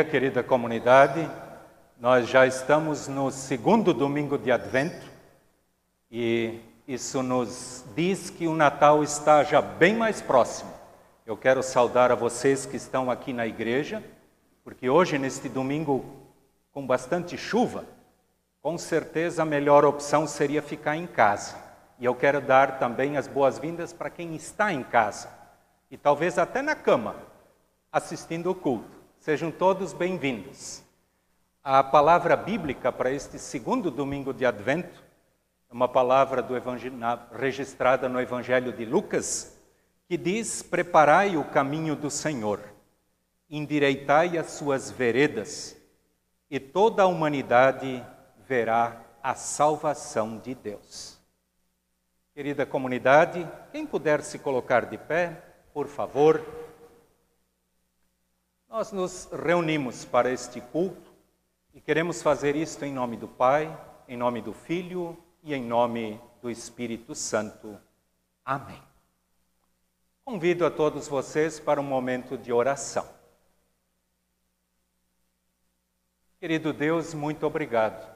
dia, querida comunidade. Nós já estamos no segundo domingo de Advento e isso nos diz que o Natal está já bem mais próximo. Eu quero saudar a vocês que estão aqui na igreja, porque hoje, neste domingo com bastante chuva, com certeza a melhor opção seria ficar em casa. E eu quero dar também as boas-vindas para quem está em casa e talvez até na cama, assistindo o culto. Sejam todos bem-vindos. A palavra bíblica para este segundo domingo de Advento é uma palavra registrada no Evangelho de Lucas, que diz: Preparai o caminho do Senhor, endireitai as suas veredas, e toda a humanidade verá a salvação de Deus. Querida comunidade, quem puder se colocar de pé, por favor. Nós nos reunimos para este culto e queremos fazer isto em nome do Pai, em nome do Filho e em nome do Espírito Santo. Amém. Convido a todos vocês para um momento de oração. Querido Deus, muito obrigado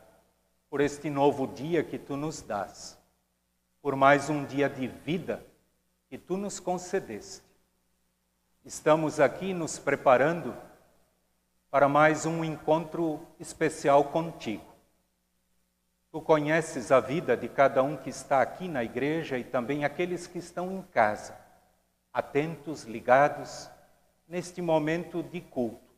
por este novo dia que tu nos dás, por mais um dia de vida que tu nos concedeste. Estamos aqui nos preparando para mais um encontro especial contigo. Tu conheces a vida de cada um que está aqui na igreja e também aqueles que estão em casa, atentos, ligados, neste momento de culto.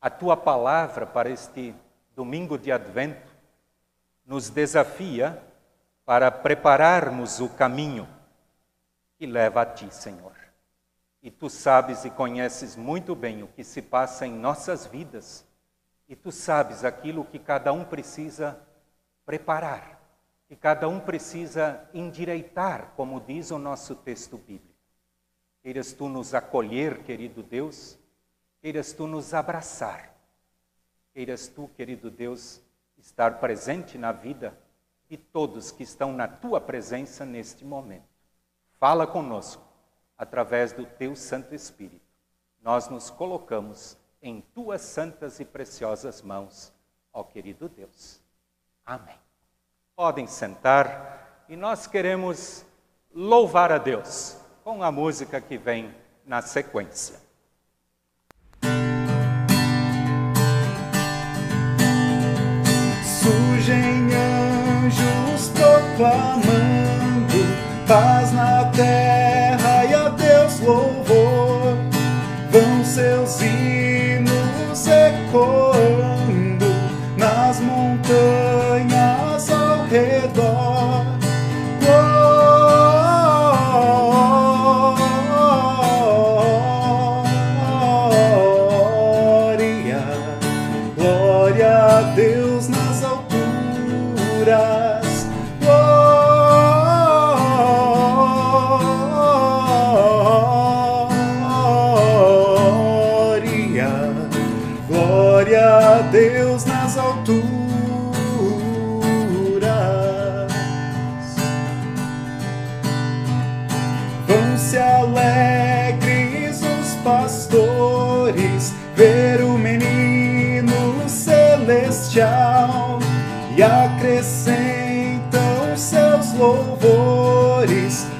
A tua palavra para este domingo de advento nos desafia para prepararmos o caminho que leva a ti, Senhor. E tu sabes e conheces muito bem o que se passa em nossas vidas. E tu sabes aquilo que cada um precisa preparar, que cada um precisa endireitar, como diz o nosso texto bíblico. Queiras tu nos acolher, querido Deus, queiras tu nos abraçar, queiras tu, querido Deus, estar presente na vida de todos que estão na tua presença neste momento. Fala conosco através do teu Santo Espírito. Nós nos colocamos em tuas santas e preciosas mãos, ó querido Deus. Amém. Podem sentar e nós queremos louvar a Deus com a música que vem na sequência. Surgem anjos proclamando Vão seus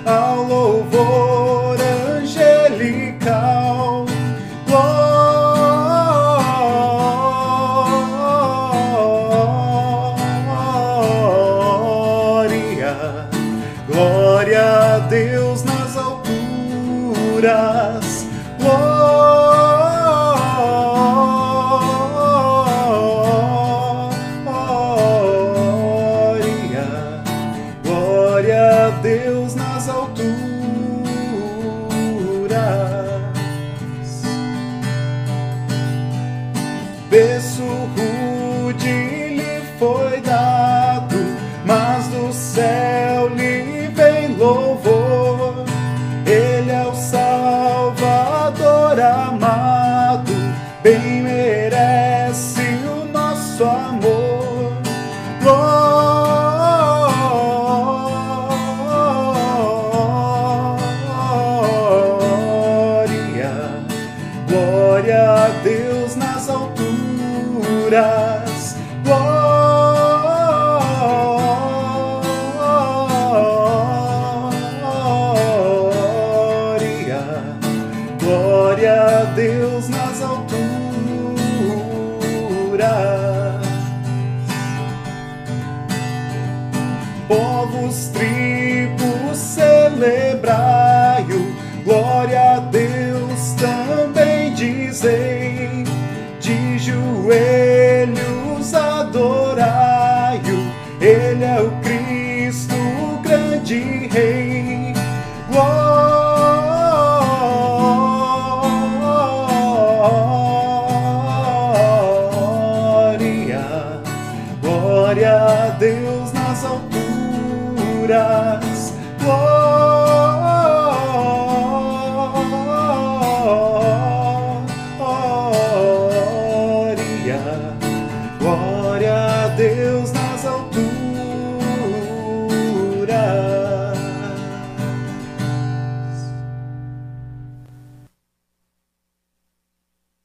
ao louvor glória a Deus nas alturas. Glória, glória a Deus nas alturas.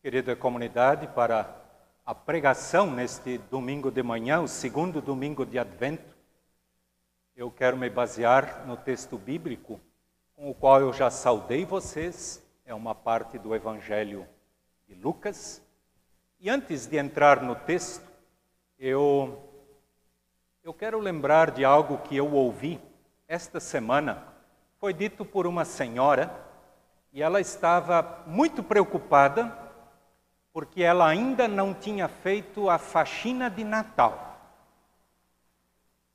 Querida comunidade, para a pregação neste domingo de manhã, o segundo domingo de Advento, eu quero me basear no texto bíblico com o qual eu já saudei vocês, é uma parte do Evangelho de Lucas. E antes de entrar no texto, eu, eu quero lembrar de algo que eu ouvi esta semana. Foi dito por uma senhora e ela estava muito preocupada porque ela ainda não tinha feito a faxina de Natal.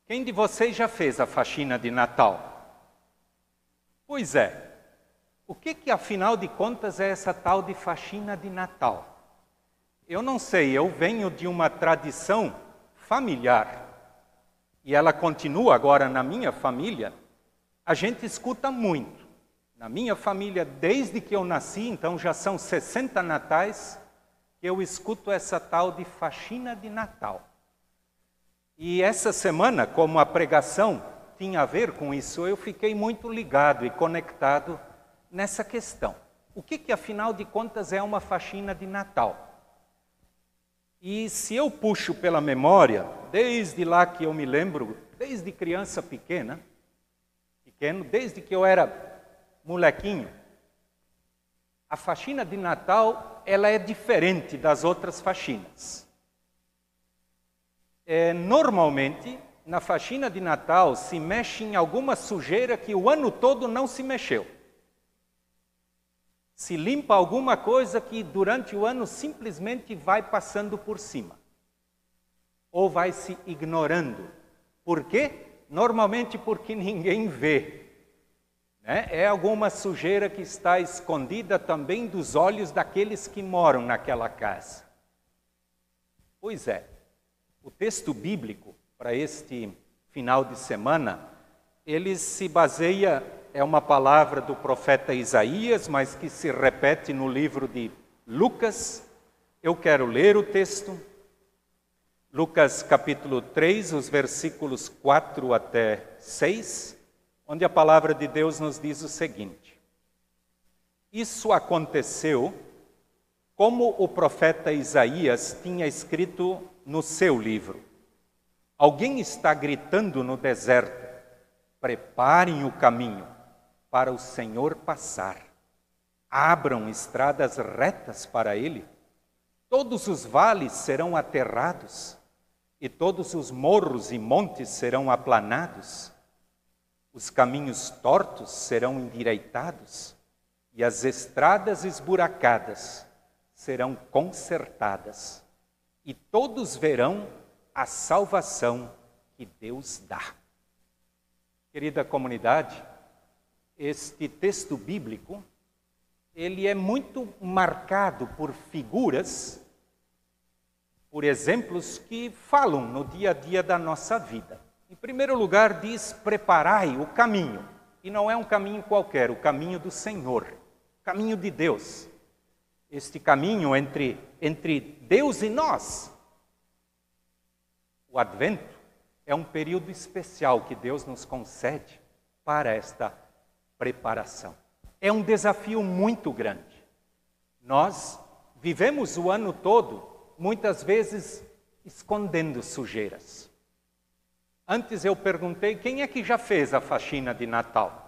Quem de vocês já fez a faxina de Natal? Pois é. O que que afinal de contas é essa tal de faxina de Natal? Eu não sei, eu venho de uma tradição familiar e ela continua agora na minha família. A gente escuta muito. Na minha família, desde que eu nasci, então já são 60 natais, eu escuto essa tal de faxina de Natal. E essa semana, como a pregação tinha a ver com isso, eu fiquei muito ligado e conectado nessa questão. O que, que afinal de contas é uma faxina de Natal? E se eu puxo pela memória, desde lá que eu me lembro, desde criança pequena, pequeno, desde que eu era molequinho, a faxina de Natal ela é diferente das outras faxinas. É, normalmente, na faxina de Natal se mexe em alguma sujeira que o ano todo não se mexeu. Se limpa alguma coisa que durante o ano simplesmente vai passando por cima. Ou vai se ignorando. Por quê? Normalmente porque ninguém vê. Né? É alguma sujeira que está escondida também dos olhos daqueles que moram naquela casa. Pois é, o texto bíblico para este final de semana, ele se baseia, é uma palavra do profeta Isaías, mas que se repete no livro de Lucas. Eu quero ler o texto. Lucas capítulo 3, os versículos 4 até 6, onde a palavra de Deus nos diz o seguinte: Isso aconteceu como o profeta Isaías tinha escrito no seu livro. Alguém está gritando no deserto: preparem o caminho para o Senhor passar. Abram estradas retas para ele. Todos os vales serão aterrados e todos os morros e montes serão aplanados. Os caminhos tortos serão endireitados e as estradas esburacadas serão consertadas. E todos verão a salvação que Deus dá. Querida comunidade, este texto bíblico, ele é muito marcado por figuras por exemplos que falam no dia a dia da nossa vida. Em primeiro lugar, diz: preparai o caminho. E não é um caminho qualquer, o caminho do Senhor, o caminho de Deus. Este caminho entre, entre Deus e nós. O advento é um período especial que Deus nos concede para esta preparação. É um desafio muito grande. Nós vivemos o ano todo, muitas vezes, escondendo sujeiras. Antes eu perguntei quem é que já fez a faxina de Natal?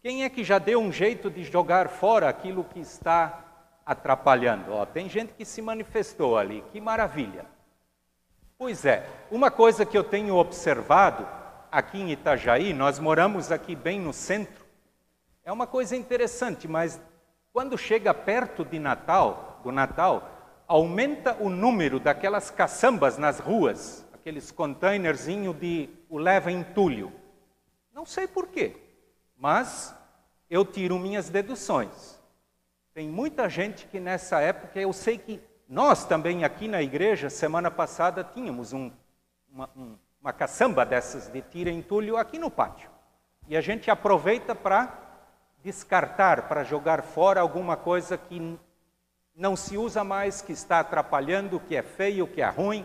Quem é que já deu um jeito de jogar fora aquilo que está atrapalhando? Ó, tem gente que se manifestou ali, que maravilha. Pois é, uma coisa que eu tenho observado aqui em Itajaí, nós moramos aqui bem no centro, é uma coisa interessante, mas quando chega perto de Natal, do Natal, aumenta o número daquelas caçambas nas ruas, aqueles containerzinhos de o leva entulho. Não sei porquê, mas eu tiro minhas deduções. Tem muita gente que nessa época, eu sei que nós também aqui na igreja, semana passada, tínhamos um, uma, um, uma caçamba dessas de tira entulho aqui no pátio. E a gente aproveita para descartar, para jogar fora alguma coisa que não se usa mais, que está atrapalhando, que é feio, que é ruim.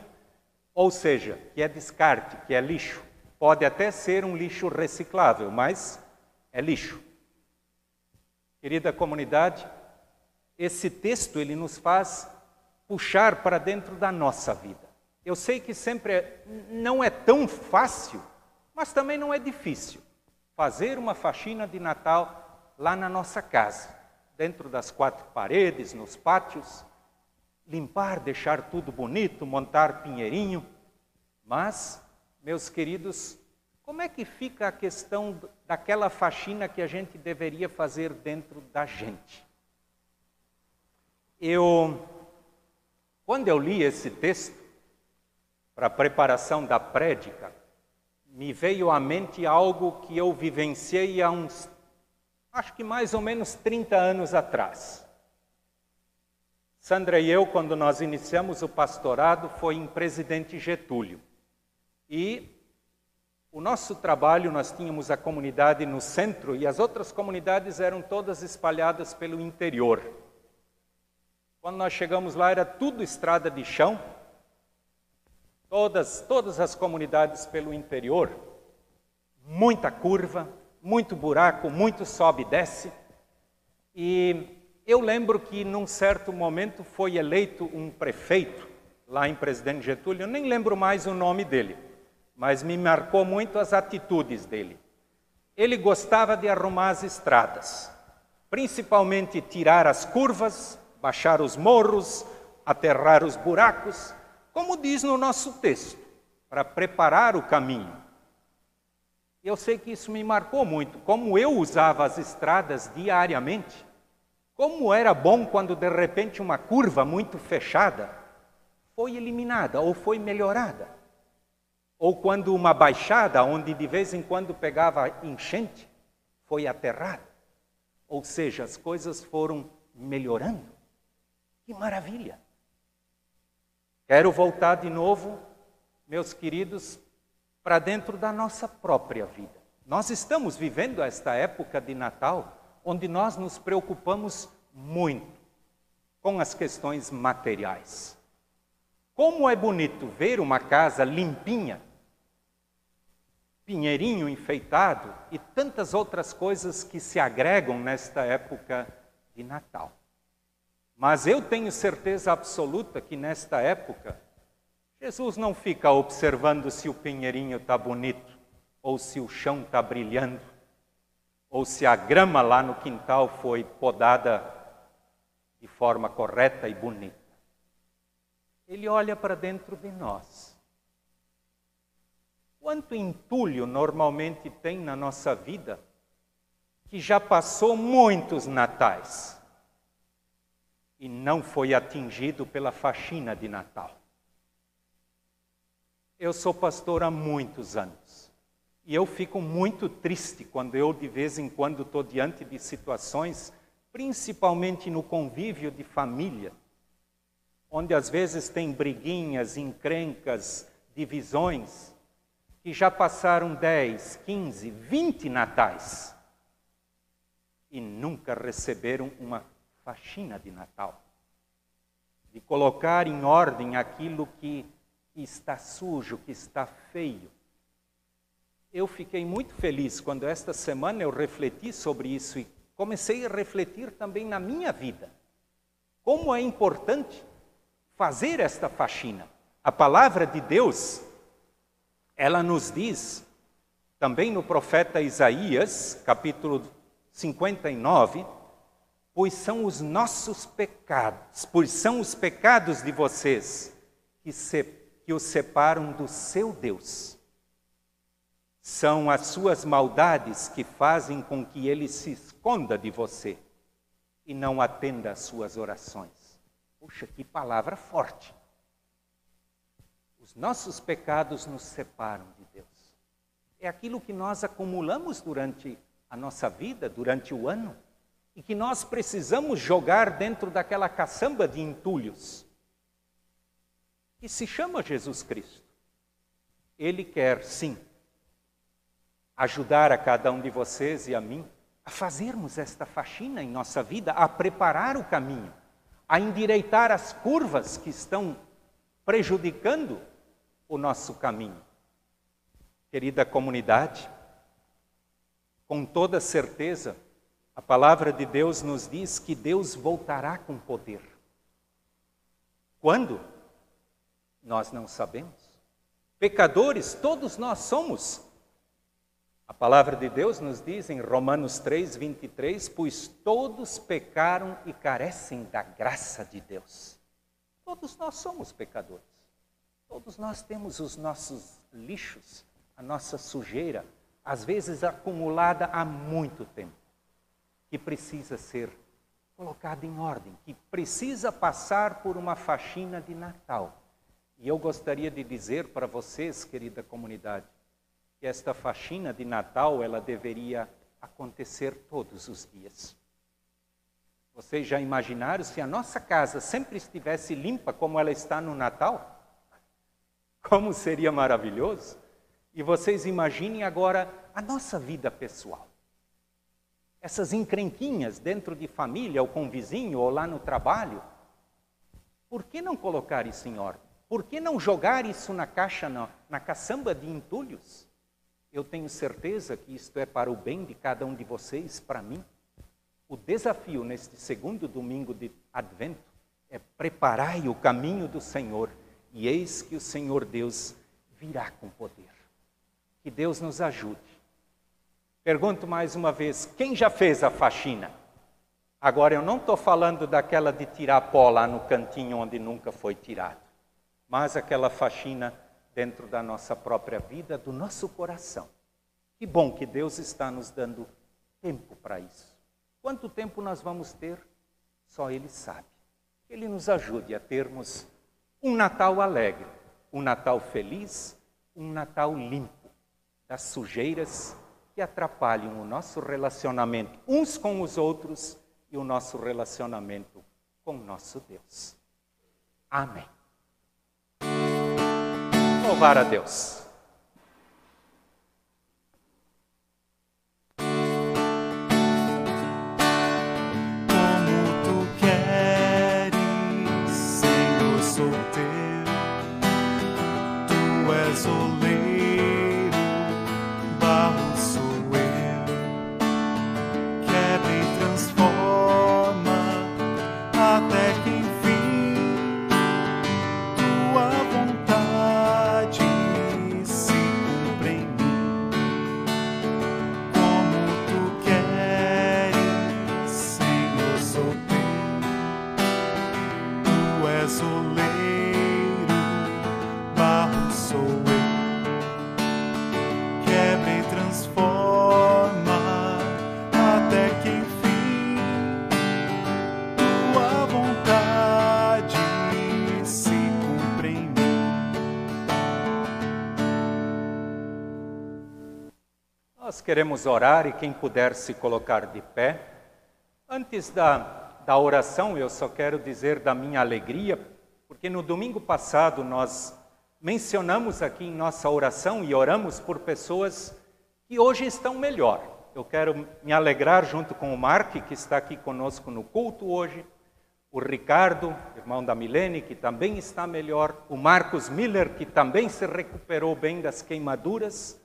Ou seja, que é descarte, que é lixo. Pode até ser um lixo reciclável, mas é lixo. Querida comunidade, esse texto ele nos faz puxar para dentro da nossa vida. Eu sei que sempre é, não é tão fácil, mas também não é difícil fazer uma faxina de Natal lá na nossa casa, dentro das quatro paredes, nos pátios, limpar, deixar tudo bonito, montar pinheirinho. Mas, meus queridos, como é que fica a questão daquela faxina que a gente deveria fazer dentro da gente? Eu, quando eu li esse texto, para a preparação da prédica, me veio à mente algo que eu vivenciei há uns, acho que mais ou menos 30 anos atrás. Sandra e eu, quando nós iniciamos o pastorado, foi em Presidente Getúlio. E o nosso trabalho, nós tínhamos a comunidade no centro e as outras comunidades eram todas espalhadas pelo interior. Quando nós chegamos lá, era tudo estrada de chão, todas, todas as comunidades pelo interior, muita curva, muito buraco, muito sobe e desce. E eu lembro que num certo momento foi eleito um prefeito lá em Presidente Getúlio, eu nem lembro mais o nome dele, mas me marcou muito as atitudes dele. Ele gostava de arrumar as estradas, principalmente tirar as curvas, baixar os morros, aterrar os buracos, como diz no nosso texto, para preparar o caminho. Eu sei que isso me marcou muito, como eu usava as estradas diariamente. Como era bom quando de repente uma curva muito fechada foi eliminada ou foi melhorada. Ou quando uma baixada, onde de vez em quando pegava enchente, foi aterrada. Ou seja, as coisas foram melhorando. Que maravilha! Quero voltar de novo, meus queridos, para dentro da nossa própria vida. Nós estamos vivendo esta época de Natal onde nós nos preocupamos muito com as questões materiais. Como é bonito ver uma casa limpinha, pinheirinho enfeitado e tantas outras coisas que se agregam nesta época de Natal. Mas eu tenho certeza absoluta que nesta época, Jesus não fica observando se o pinheirinho está bonito ou se o chão está brilhando ou se a grama lá no quintal foi podada de forma correta e bonita. Ele olha para dentro de nós. Quanto entulho normalmente tem na nossa vida que já passou muitos natais e não foi atingido pela faxina de Natal? Eu sou pastor há muitos anos. E eu fico muito triste quando eu, de vez em quando, estou diante de situações, principalmente no convívio de família, onde às vezes tem briguinhas, encrencas, divisões, que já passaram 10, 15, 20 natais e nunca receberam uma faxina de Natal de colocar em ordem aquilo que está sujo, que está feio. Eu fiquei muito feliz quando esta semana eu refleti sobre isso e comecei a refletir também na minha vida. Como é importante fazer esta faxina. A palavra de Deus, ela nos diz, também no profeta Isaías, capítulo 59, pois são os nossos pecados, pois são os pecados de vocês que, se, que os separam do seu Deus. São as suas maldades que fazem com que ele se esconda de você e não atenda às suas orações. Puxa, que palavra forte. Os nossos pecados nos separam de Deus. É aquilo que nós acumulamos durante a nossa vida, durante o ano e que nós precisamos jogar dentro daquela caçamba de entulhos, que se chama Jesus Cristo. Ele quer, sim, ajudar a cada um de vocês e a mim a fazermos esta faxina em nossa vida, a preparar o caminho, a endireitar as curvas que estão prejudicando o nosso caminho. Querida comunidade, com toda certeza, a palavra de Deus nos diz que Deus voltará com poder. Quando? Nós não sabemos. Pecadores, todos nós somos. A palavra de Deus nos diz em Romanos 3, 23: Pois todos pecaram e carecem da graça de Deus. Todos nós somos pecadores. Todos nós temos os nossos lixos, a nossa sujeira, às vezes acumulada há muito tempo que precisa ser colocada em ordem, que precisa passar por uma faxina de Natal. E eu gostaria de dizer para vocês, querida comunidade, que esta faxina de Natal ela deveria acontecer todos os dias. Vocês já imaginaram se a nossa casa sempre estivesse limpa como ela está no Natal? Como seria maravilhoso? E vocês imaginem agora a nossa vida pessoal essas encrenquinhas dentro de família, ou com vizinho, ou lá no trabalho, por que não colocar isso em ordem? Por que não jogar isso na caixa, na, na caçamba de entulhos? Eu tenho certeza que isto é para o bem de cada um de vocês, para mim. O desafio neste segundo domingo de Advento é preparai o caminho do Senhor, e eis que o Senhor Deus virá com poder. Que Deus nos ajude Pergunto mais uma vez: quem já fez a faxina? Agora, eu não estou falando daquela de tirar pó lá no cantinho onde nunca foi tirado, mas aquela faxina dentro da nossa própria vida, do nosso coração. Que bom que Deus está nos dando tempo para isso. Quanto tempo nós vamos ter? Só Ele sabe. Ele nos ajude a termos um Natal alegre, um Natal feliz, um Natal limpo das sujeiras que atrapalham o nosso relacionamento uns com os outros e o nosso relacionamento com nosso Deus. Amém. Louvar a Deus. Queremos orar e quem puder se colocar de pé. Antes da, da oração, eu só quero dizer da minha alegria, porque no domingo passado nós mencionamos aqui em nossa oração e oramos por pessoas que hoje estão melhor. Eu quero me alegrar junto com o Mark, que está aqui conosco no culto hoje, o Ricardo, irmão da Milene, que também está melhor, o Marcos Miller, que também se recuperou bem das queimaduras.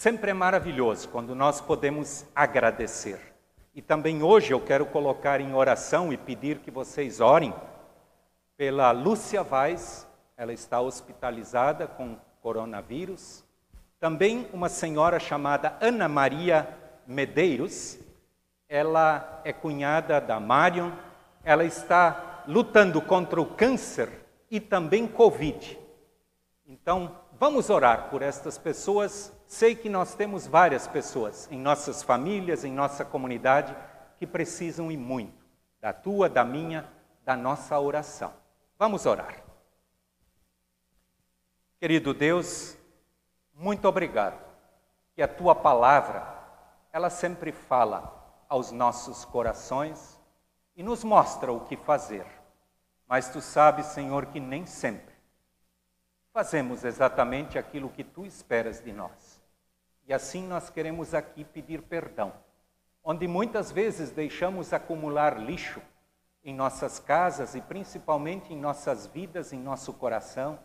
Sempre é maravilhoso quando nós podemos agradecer. E também hoje eu quero colocar em oração e pedir que vocês orem pela Lúcia Vaz, ela está hospitalizada com coronavírus. Também uma senhora chamada Ana Maria Medeiros, ela é cunhada da Marion, ela está lutando contra o câncer e também Covid. Então, vamos orar por estas pessoas Sei que nós temos várias pessoas em nossas famílias, em nossa comunidade, que precisam e muito da tua, da minha, da nossa oração. Vamos orar. Querido Deus, muito obrigado que a tua palavra, ela sempre fala aos nossos corações e nos mostra o que fazer. Mas tu sabes, Senhor, que nem sempre fazemos exatamente aquilo que tu esperas de nós. E assim nós queremos aqui pedir perdão, onde muitas vezes deixamos acumular lixo em nossas casas e principalmente em nossas vidas, em nosso coração,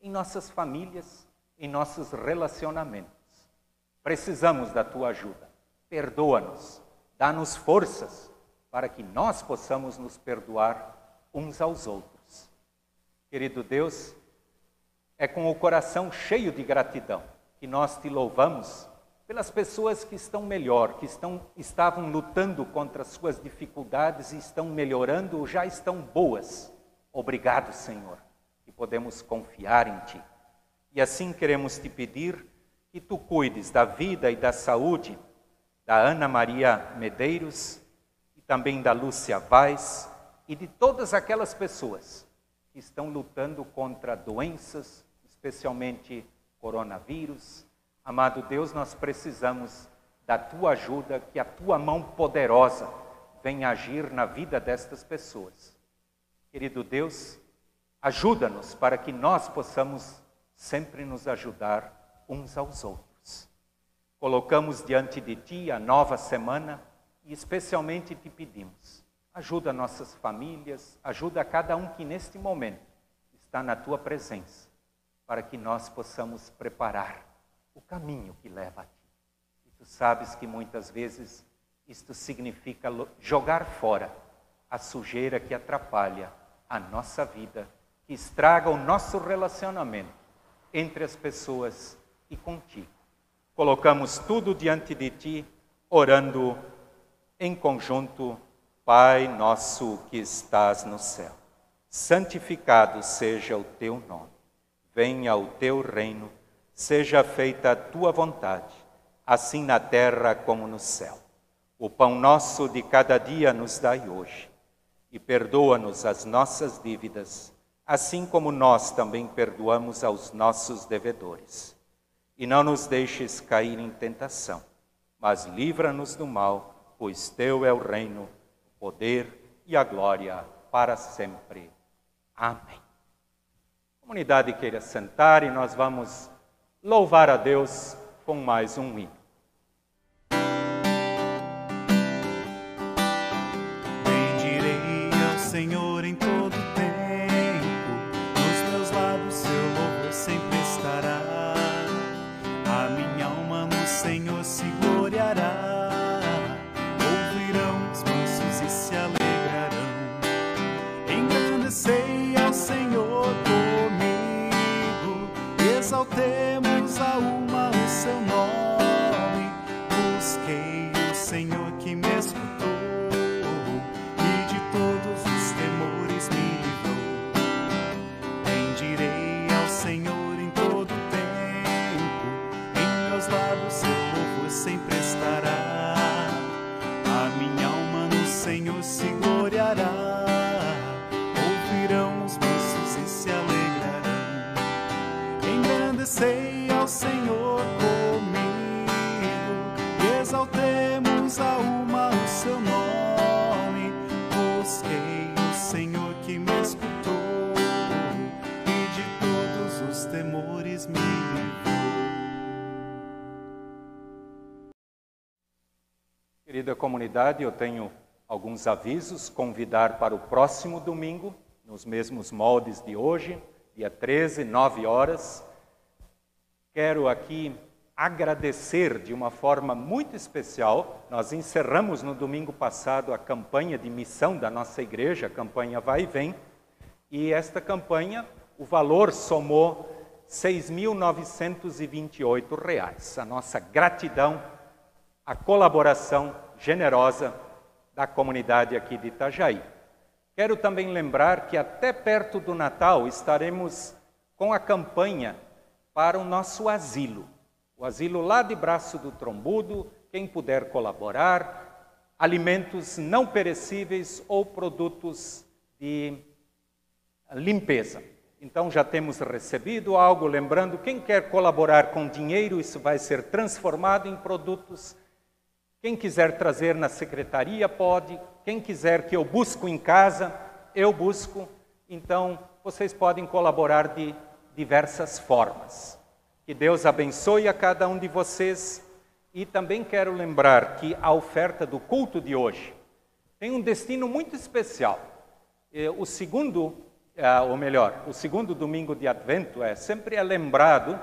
em nossas famílias, em nossos relacionamentos. Precisamos da tua ajuda. Perdoa-nos, dá-nos forças para que nós possamos nos perdoar uns aos outros. Querido Deus, é com o coração cheio de gratidão que nós te louvamos pelas pessoas que estão melhor, que estão, estavam lutando contra as suas dificuldades e estão melhorando ou já estão boas. Obrigado, Senhor, que podemos confiar em Ti. E assim queremos te pedir que Tu cuides da vida e da saúde da Ana Maria Medeiros e também da Lúcia Vaz e de todas aquelas pessoas que estão lutando contra doenças, especialmente coronavírus, Amado Deus, nós precisamos da tua ajuda, que a tua mão poderosa venha agir na vida destas pessoas. Querido Deus, ajuda-nos para que nós possamos sempre nos ajudar uns aos outros. Colocamos diante de ti a nova semana e especialmente te pedimos, ajuda nossas famílias, ajuda cada um que neste momento está na tua presença, para que nós possamos preparar o caminho que leva a ti. E tu sabes que muitas vezes isto significa jogar fora a sujeira que atrapalha a nossa vida, que estraga o nosso relacionamento entre as pessoas e contigo. Colocamos tudo diante de ti, orando em conjunto, Pai nosso que estás no céu. Santificado seja o teu nome. Venha o teu reino Seja feita a tua vontade, assim na terra como no céu. O pão nosso de cada dia nos dai hoje, e perdoa-nos as nossas dívidas, assim como nós também perdoamos aos nossos devedores. E não nos deixes cair em tentação, mas livra-nos do mal, pois teu é o reino, o poder e a glória para sempre. Amém. A comunidade queira sentar e nós vamos louvar a Deus com mais um hino. Obedecei ao Senhor comigo, e exaltemos a uma o seu nome. Busquei o Senhor que me escutou e de todos os temores me livrou. Querida comunidade, eu tenho alguns avisos, convidar para o próximo domingo, nos mesmos moldes de hoje, dia 13, 9 horas, Quero aqui agradecer de uma forma muito especial. Nós encerramos no domingo passado a campanha de missão da nossa igreja, a campanha Vai e Vem, e esta campanha, o valor somou R$ 6.928. A nossa gratidão, a colaboração generosa da comunidade aqui de Itajaí. Quero também lembrar que até perto do Natal estaremos com a campanha para o nosso asilo. O asilo lá de Braço do Trombudo, quem puder colaborar, alimentos não perecíveis ou produtos de limpeza. Então já temos recebido algo, lembrando, quem quer colaborar com dinheiro, isso vai ser transformado em produtos. Quem quiser trazer na secretaria pode, quem quiser que eu busco em casa, eu busco. Então, vocês podem colaborar de diversas formas. Que Deus abençoe a cada um de vocês. E também quero lembrar que a oferta do culto de hoje tem um destino muito especial. Eh, o segundo, eh, ou melhor, o segundo domingo de Advento é sempre é lembrado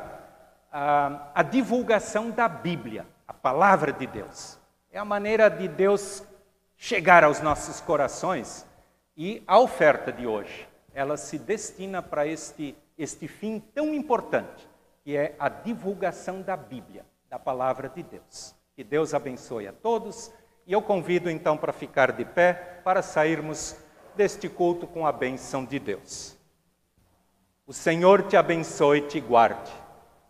a, a divulgação da Bíblia, a palavra de Deus. É a maneira de Deus chegar aos nossos corações e a oferta de hoje, ela se destina para este, este fim tão importante que é a divulgação da Bíblia, da palavra de Deus. Que Deus abençoe a todos e eu convido então para ficar de pé para sairmos deste culto com a benção de Deus. O Senhor te abençoe e te guarde.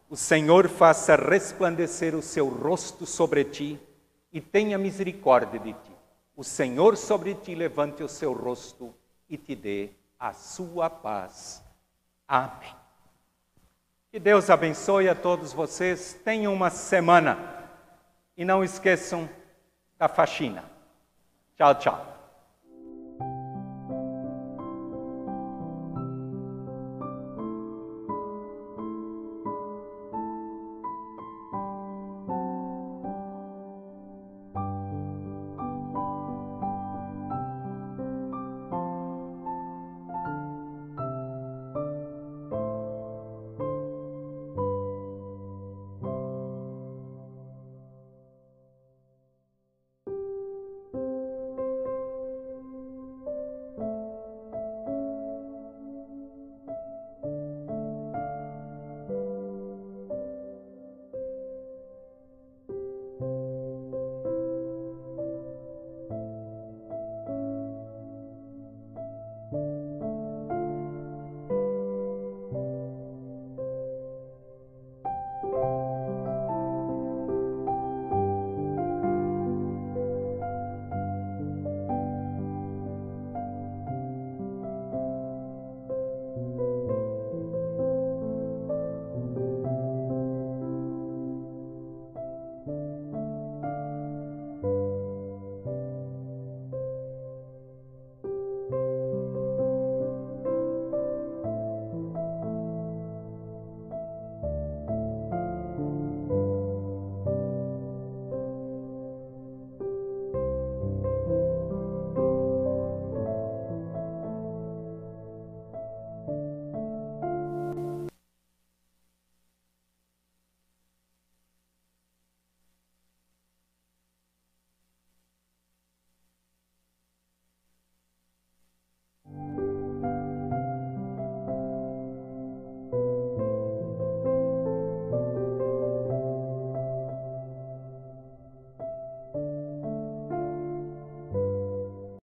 O Senhor faça resplandecer o seu rosto sobre ti e tenha misericórdia de ti. O Senhor sobre ti levante o seu rosto e te dê a sua paz. Amém. Que Deus abençoe a todos vocês. Tenham uma semana e não esqueçam da faxina. Tchau, tchau.